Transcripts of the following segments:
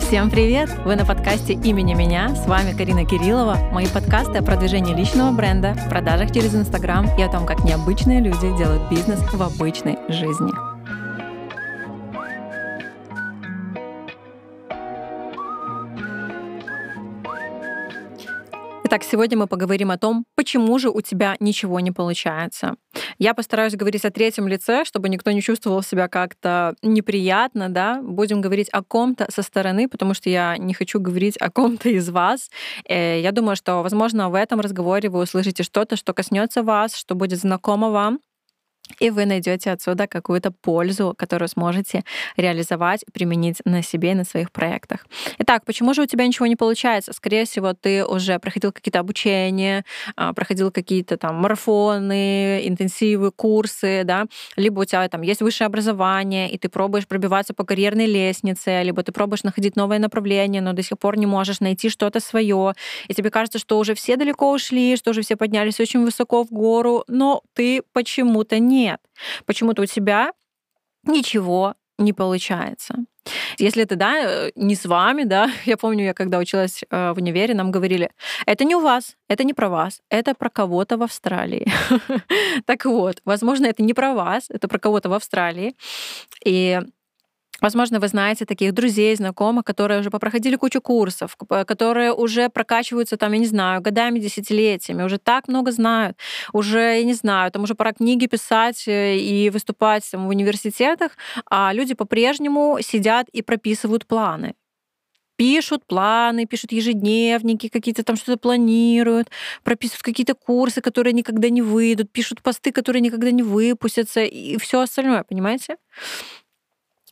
Всем привет! Вы на подкасте «Имени меня». С вами Карина Кириллова. Мои подкасты о продвижении личного бренда, продажах через Инстаграм и о том, как необычные люди делают бизнес в обычной жизни. Итак, сегодня мы поговорим о том, почему же у тебя ничего не получается. Я постараюсь говорить о третьем лице, чтобы никто не чувствовал себя как-то неприятно, да. Будем говорить о ком-то со стороны, потому что я не хочу говорить о ком-то из вас. Э, я думаю, что, возможно, в этом разговоре вы услышите что-то, что коснется вас, что будет знакомо вам и вы найдете отсюда какую-то пользу, которую сможете реализовать, применить на себе и на своих проектах. Итак, почему же у тебя ничего не получается? Скорее всего, ты уже проходил какие-то обучения, а, проходил какие-то там марафоны, интенсивы, курсы, да, либо у тебя там есть высшее образование, и ты пробуешь пробиваться по карьерной лестнице, либо ты пробуешь находить новое направление, но до сих пор не можешь найти что-то свое, и тебе кажется, что уже все далеко ушли, что уже все поднялись очень высоко в гору, но ты почему-то не нет. Почему-то у тебя ничего не получается. Если это, да, э, не с вами, да, я помню, я когда училась э, в универе, нам говорили, это не у вас, это не про вас, это про кого-то в Австралии. Так вот, возможно, это не про вас, это про кого-то в Австралии. И Возможно, вы знаете таких друзей, знакомых, которые уже попроходили кучу курсов, которые уже прокачиваются там, я не знаю, годами, десятилетиями, уже так много знают, уже, я не знаю, там уже пора книги писать э, и выступать там, в университетах, а люди по-прежнему сидят и прописывают планы пишут планы, пишут ежедневники, какие-то там что-то планируют, прописывают какие-то курсы, которые никогда не выйдут, пишут посты, которые никогда не выпустятся и все остальное, понимаете?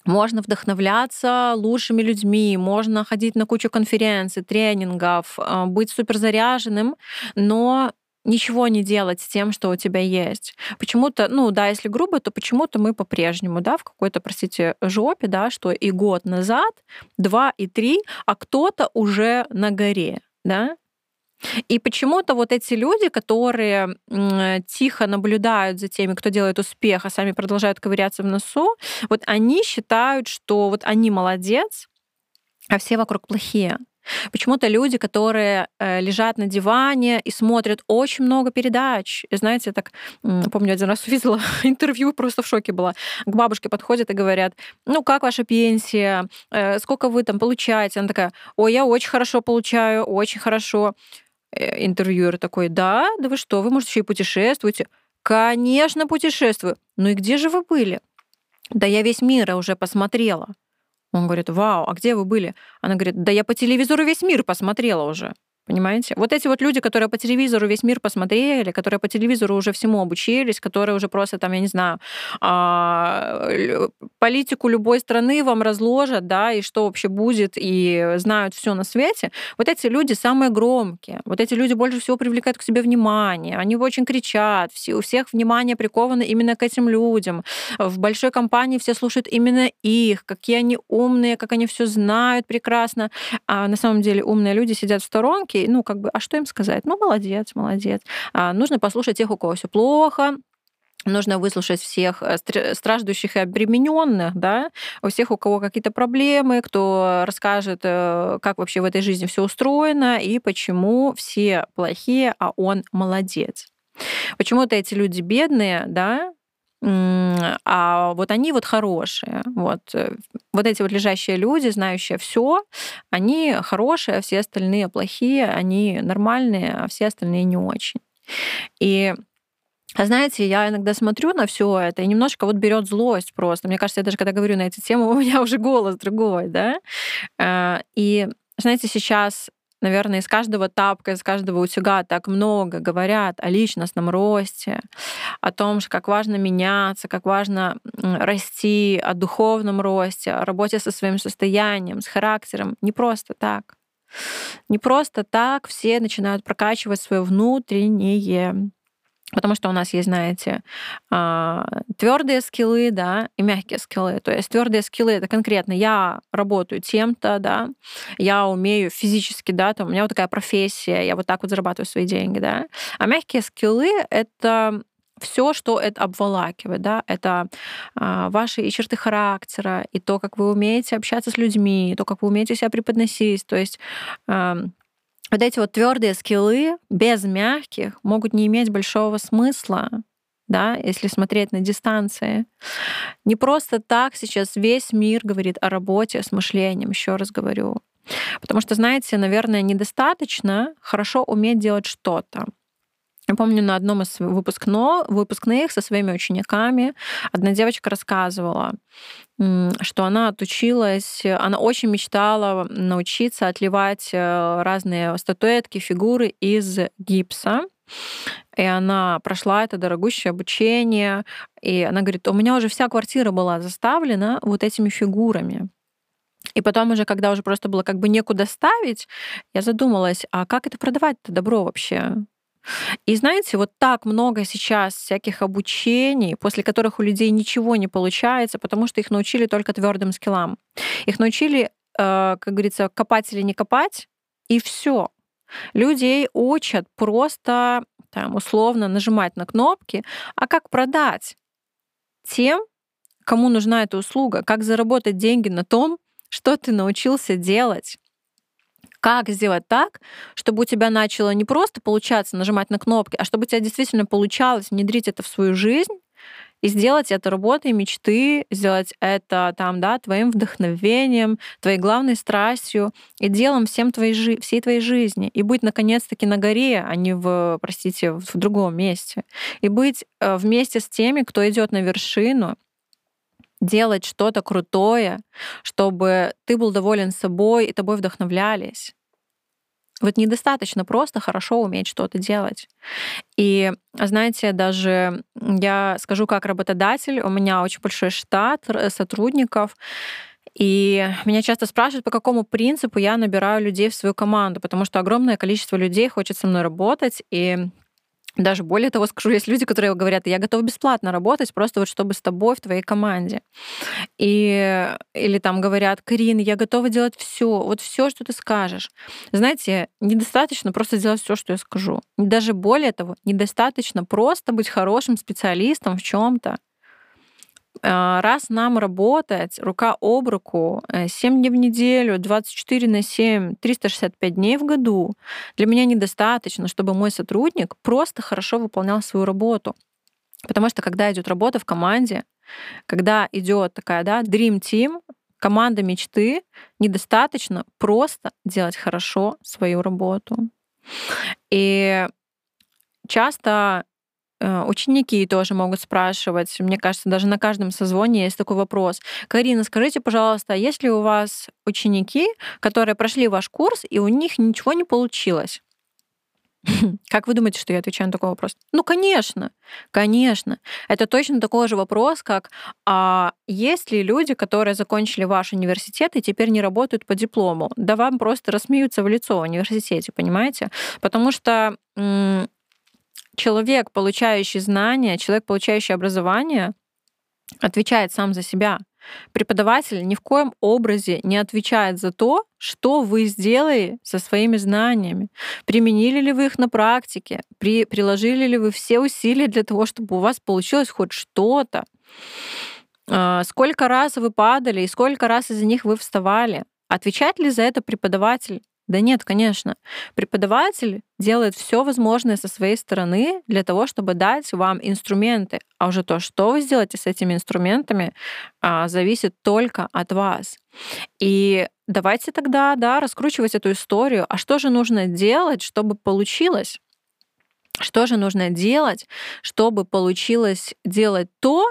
Можно вдохновляться лучшими людьми, можно ходить на кучу конференций, тренингов, э, быть суперзаряженным, но ничего не делать с тем, что у тебя есть. Почему-то, ну да, если грубо, то почему-то мы по-прежнему, да, в какой-то, простите, жопе, да, что и год назад, два и три, а кто-то уже на горе, да, и почему-то вот эти люди, которые тихо наблюдают за теми, кто делает успех, а сами продолжают ковыряться в носу, вот они считают, что вот они молодец, а все вокруг плохие. Почему-то люди, которые э, лежат на диване и смотрят очень много передач. И знаете, я так помню, один раз увидела интервью, просто в шоке была. К бабушке подходят и говорят, ну как ваша пенсия, э, сколько вы там получаете? Она такая, ой, я очень хорошо получаю, очень хорошо. Э, интервьюер такой, да, да вы что, вы, может, еще и путешествуете? Конечно, путешествую. Ну и где же вы были? Да я весь мир уже посмотрела. Он говорит, вау, а где вы были? Она говорит, да я по телевизору весь мир посмотрела уже. Понимаете? Вот эти вот люди, которые по телевизору весь мир посмотрели, которые по телевизору уже всему обучились, которые уже просто там, я не знаю, а, политику любой страны вам разложат, да, и что вообще будет, и знают все на свете, вот эти люди самые громкие. Вот эти люди больше всего привлекают к себе внимание. Они очень кричат, все, у всех внимание приковано именно к этим людям. В большой компании все слушают именно их, какие они умные, как они все знают прекрасно. А на самом деле умные люди сидят в сторонке, ну как бы, а что им сказать? Ну, молодец, молодец. А, нужно послушать тех, у кого все плохо, Нужно выслушать всех э, страждущих и обремененных, да, у всех, у кого какие-то проблемы, кто расскажет, э, как вообще в этой жизни все устроено и почему все плохие, а он молодец. Почему-то эти люди бедные, да, а вот они вот хорошие. Вот, э, вот эти вот лежащие люди, знающие все, они хорошие, а все остальные плохие, они нормальные, а все остальные не очень. И а знаете, я иногда смотрю на все это и немножко вот берет злость просто. Мне кажется, я даже когда говорю на эти темы, у меня уже голос другой, да. Э, и знаете, сейчас наверное, из каждого тапка, из каждого утюга так много говорят о личностном росте, о том, как важно меняться, как важно расти, о духовном росте, о работе со своим состоянием, с характером. Не просто так. Не просто так все начинают прокачивать свое внутреннее Потому что у нас есть, знаете, а, твердые скиллы, да, и мягкие скиллы. То есть твердые скиллы это конкретно я работаю тем-то, да, я умею физически, да, там у меня вот такая профессия, я вот так вот зарабатываю свои деньги, да. А мягкие скиллы это все, что это обволакивает, да, это а, ваши и черты характера, и то, как вы умеете общаться с людьми, и то, как вы умеете себя преподносить. То есть вот эти вот твердые скиллы без мягких могут не иметь большого смысла, да, если смотреть на дистанции. Не просто так сейчас весь мир говорит о работе с мышлением, еще раз говорю. Потому что, знаете, наверное, недостаточно хорошо уметь делать что-то. Я помню, на одном из выпускно, выпускных со своими учениками одна девочка рассказывала, что она отучилась, она очень мечтала научиться отливать э, разные статуэтки, фигуры из гипса. И она прошла это дорогущее обучение. И она говорит, у меня уже вся квартира была заставлена вот этими фигурами. И потом уже, когда уже просто было как бы некуда ставить, я задумалась, а как это продавать-то добро вообще? И знаете, вот так много сейчас всяких обучений, после которых у людей ничего не получается, потому что их научили только твердым скиллам. Их научили, э, как говорится, копать или не копать, и все. Людей учат просто там, условно нажимать на кнопки, а как продать тем, кому нужна эта услуга, как заработать деньги на том, что ты научился делать. Как сделать так, чтобы у тебя начало не просто получаться нажимать на кнопки, а чтобы у тебя действительно получалось внедрить это в свою жизнь и сделать это работой мечты, сделать это там, да, твоим вдохновением, твоей главной страстью и делом всем твоей, всей твоей жизни. И быть, наконец-таки, на горе, а не в, простите, в другом месте. И быть э, вместе с теми, кто идет на вершину, делать что-то крутое, чтобы ты был доволен собой и тобой вдохновлялись. Вот недостаточно просто хорошо уметь что-то делать. И, знаете, даже я скажу как работодатель, у меня очень большой штат сотрудников, и меня часто спрашивают, по какому принципу я набираю людей в свою команду, потому что огромное количество людей хочет со мной работать, и даже более того скажу, есть люди, которые говорят, я готов бесплатно работать, просто вот чтобы с тобой в твоей команде. И, или там говорят, Карин, я готова делать все, вот все, что ты скажешь. Знаете, недостаточно просто делать все, что я скажу. Даже более того, недостаточно просто быть хорошим специалистом в чем-то. А, раз нам работать рука об руку 7 э, дней в неделю, 24 на 7, 365 дней в году, для меня недостаточно, чтобы мой сотрудник просто хорошо выполнял свою работу. Потому что когда идет работа в команде, когда идет такая, да, Dream Team, команда мечты, недостаточно просто делать хорошо свою работу. И часто ученики тоже могут спрашивать. Мне кажется, даже на каждом созвоне есть такой вопрос. Карина, скажите, пожалуйста, есть ли у вас ученики, которые прошли ваш курс, и у них ничего не получилось? Как вы думаете, что я отвечаю на такой вопрос? Ну, конечно, конечно. Это точно такой же вопрос, как а есть ли люди, которые закончили ваш университет и теперь не работают по диплому? Да вам просто рассмеются в лицо в университете, понимаете? Потому что человек, получающий знания, человек, получающий образование, отвечает сам за себя. Преподаватель ни в коем образе не отвечает за то, что вы сделали со своими знаниями. Применили ли вы их на практике? При, приложили ли вы все усилия для того, чтобы у вас получилось хоть что-то? А, сколько раз вы падали и сколько раз из них вы вставали? Отвечает ли за это преподаватель? Да нет, конечно. Преподаватель делает все возможное со своей стороны для того, чтобы дать вам инструменты. А уже то, что вы сделаете с этими инструментами, а, зависит только от вас. И давайте тогда, да, раскручивать эту историю. А что же нужно делать, чтобы получилось? Что же нужно делать, чтобы получилось делать то,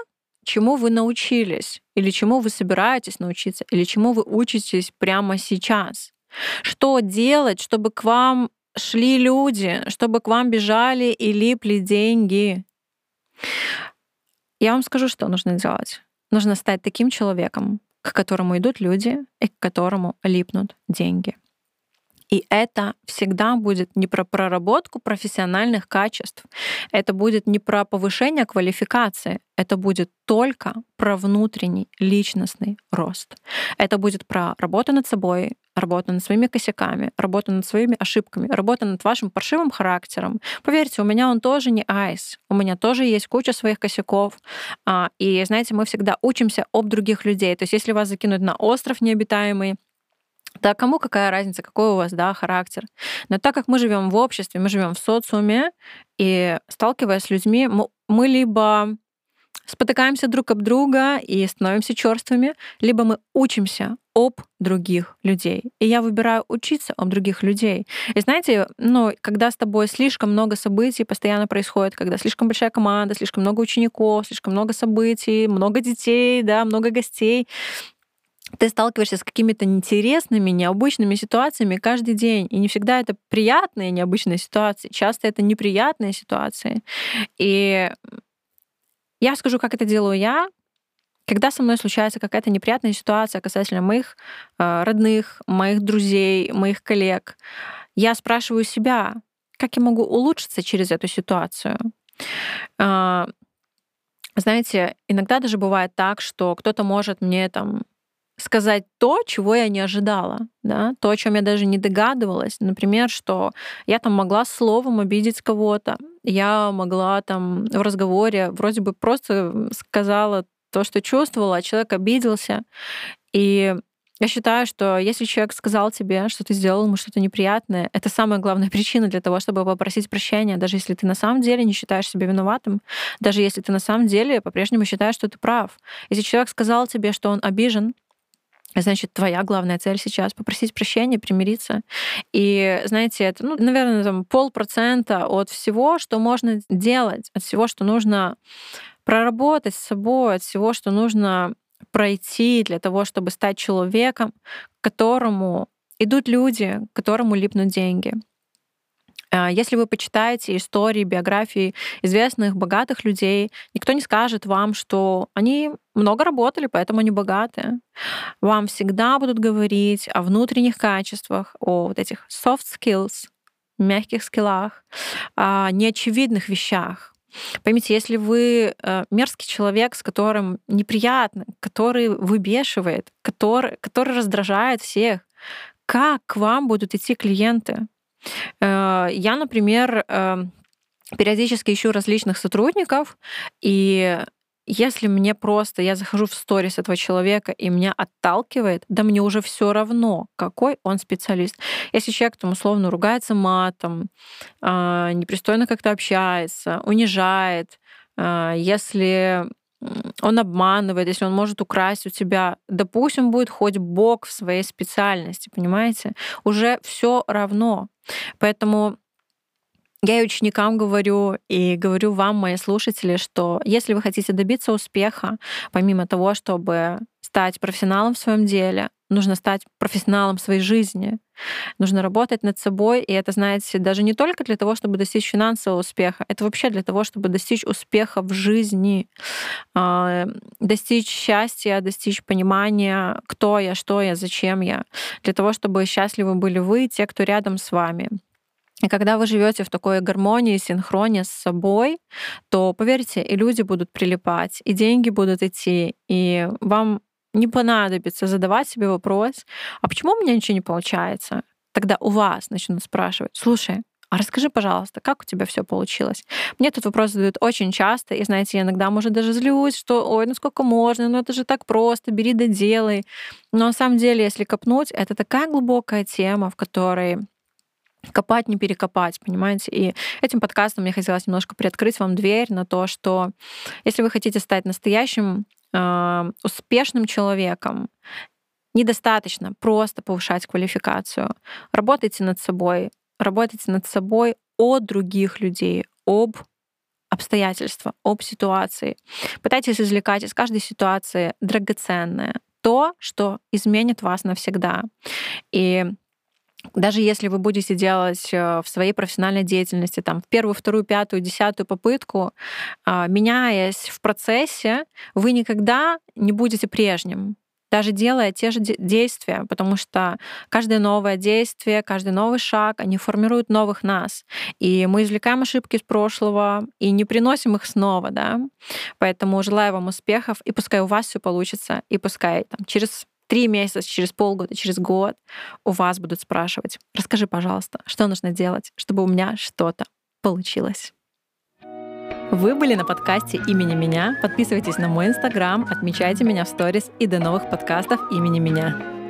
чему вы научились, или чему вы собираетесь научиться, или чему вы учитесь прямо сейчас? Что делать, чтобы к вам шли люди, чтобы к вам бежали и липли деньги? Я вам скажу, что нужно делать. Нужно стать таким человеком, к которому идут люди и к которому липнут деньги. И это всегда будет не про проработку профессиональных качеств, это будет не про повышение квалификации, это будет только про внутренний личностный рост. Это будет про работу над собой, работу над своими косяками, работу над своими ошибками, работу над вашим паршивым характером. Поверьте, у меня он тоже не айс. У меня тоже есть куча своих косяков. А, и, знаете, мы всегда учимся об других людей. То есть если вас закинуть на остров необитаемый, да кому какая разница, какой у вас да, характер. Но так как мы живем в обществе, мы живем в социуме, и сталкиваясь с людьми, мы либо спотыкаемся друг об друга и становимся черствыми, либо мы учимся об других людей. И я выбираю учиться об других людей. И знаете, ну, когда с тобой слишком много событий постоянно происходит, когда слишком большая команда, слишком много учеников, слишком много событий, много детей, да, много гостей, ты сталкиваешься с какими-то интересными, необычными ситуациями каждый день. И не всегда это приятные, необычные ситуации. Часто это неприятные ситуации. И я скажу, как это делаю я. Когда со мной случается какая-то неприятная ситуация касательно моих э, родных, моих друзей, моих коллег, я спрашиваю себя, как я могу улучшиться через эту ситуацию. Э, знаете, иногда даже бывает так, что кто-то может мне там сказать то, чего я не ожидала, да, то, о чем я даже не догадывалась. Например, что я там могла словом обидеть кого-то, я могла там в разговоре вроде бы просто сказала то, что чувствовала, а человек обиделся. И я считаю, что если человек сказал тебе, что ты сделал ему что-то неприятное, это самая главная причина для того, чтобы попросить прощения, даже если ты на самом деле не считаешь себя виноватым, даже если ты на самом деле по-прежнему считаешь, что ты прав. Если человек сказал тебе, что он обижен, Значит, твоя главная цель сейчас попросить прощения, примириться. И, знаете, это, ну, наверное, там полпроцента от всего, что можно делать, от всего, что нужно проработать с собой, от всего, что нужно пройти для того, чтобы стать человеком, к которому идут люди, к которому липнут деньги. А, если вы почитаете истории, биографии известных, богатых людей, никто не скажет вам, что они много работали, поэтому они богатые. Вам всегда будут говорить о внутренних качествах, о вот этих soft skills, мягких скиллах, о неочевидных вещах. Поймите, если вы э, мерзкий человек, с которым неприятно, который выбешивает, который, который раздражает всех, как к вам будут идти клиенты? Э, я, например, эм, периодически ищу различных сотрудников, и если мне просто, я захожу в сторис этого человека, и меня отталкивает, да мне уже все равно, какой он специалист. Если человек там условно ругается матом, а, непристойно как-то общается, унижает, а, если он обманывает, если он может украсть у тебя, он будет хоть бог в своей специальности, понимаете? Уже все равно. Поэтому я и ученикам говорю, и говорю вам, мои слушатели, что если вы хотите добиться успеха, помимо того, чтобы стать профессионалом в своем деле, нужно стать профессионалом своей жизни. Нужно работать над собой, и это, знаете, даже не только для того, чтобы достичь финансового успеха, это вообще для того, чтобы достичь успеха в жизни, а, достичь счастья, достичь понимания, кто я, что я, зачем я, для того, чтобы счастливы были вы, те, кто рядом с вами. И когда вы живете в такой гармонии, синхроне с собой, то, поверьте, и люди будут прилипать, и деньги будут идти, и вам не понадобится задавать себе вопрос, а почему у меня ничего не получается? Тогда у вас начнут спрашивать, слушай, а расскажи, пожалуйста, как у тебя все получилось? Мне этот вопрос задают очень часто, и, знаете, я иногда, может, даже злюсь, что, ой, ну сколько можно, ну это же так просто, бери да делай. Но на самом деле, если копнуть, это такая глубокая тема, в которой копать, не перекопать, понимаете? И этим подкастом мне хотелось немножко приоткрыть вам дверь на то, что если вы хотите стать настоящим э, успешным человеком, недостаточно просто повышать квалификацию. Работайте над собой, работайте над собой о других людей, об обстоятельства, об ситуации. Пытайтесь извлекать из каждой ситуации драгоценное, то, что изменит вас навсегда. И даже если вы будете делать э, в своей профессиональной деятельности там в первую, вторую, пятую, десятую попытку, а, меняясь в процессе, вы никогда не будете прежним. даже делая те же действия, потому что каждое новое действие, каждый новый шаг, они формируют новых нас. И мы извлекаем ошибки из прошлого и не приносим их снова, да. Поэтому желаю вам успехов, и пускай у вас все получится, и пускай там, через три месяца, через полгода, через год у вас будут спрашивать, расскажи, пожалуйста, что нужно делать, чтобы у меня что-то получилось. Вы были на подкасте имени меня. Подписывайтесь на мой инстаграм, отмечайте меня в сторис и до новых подкастов имени меня.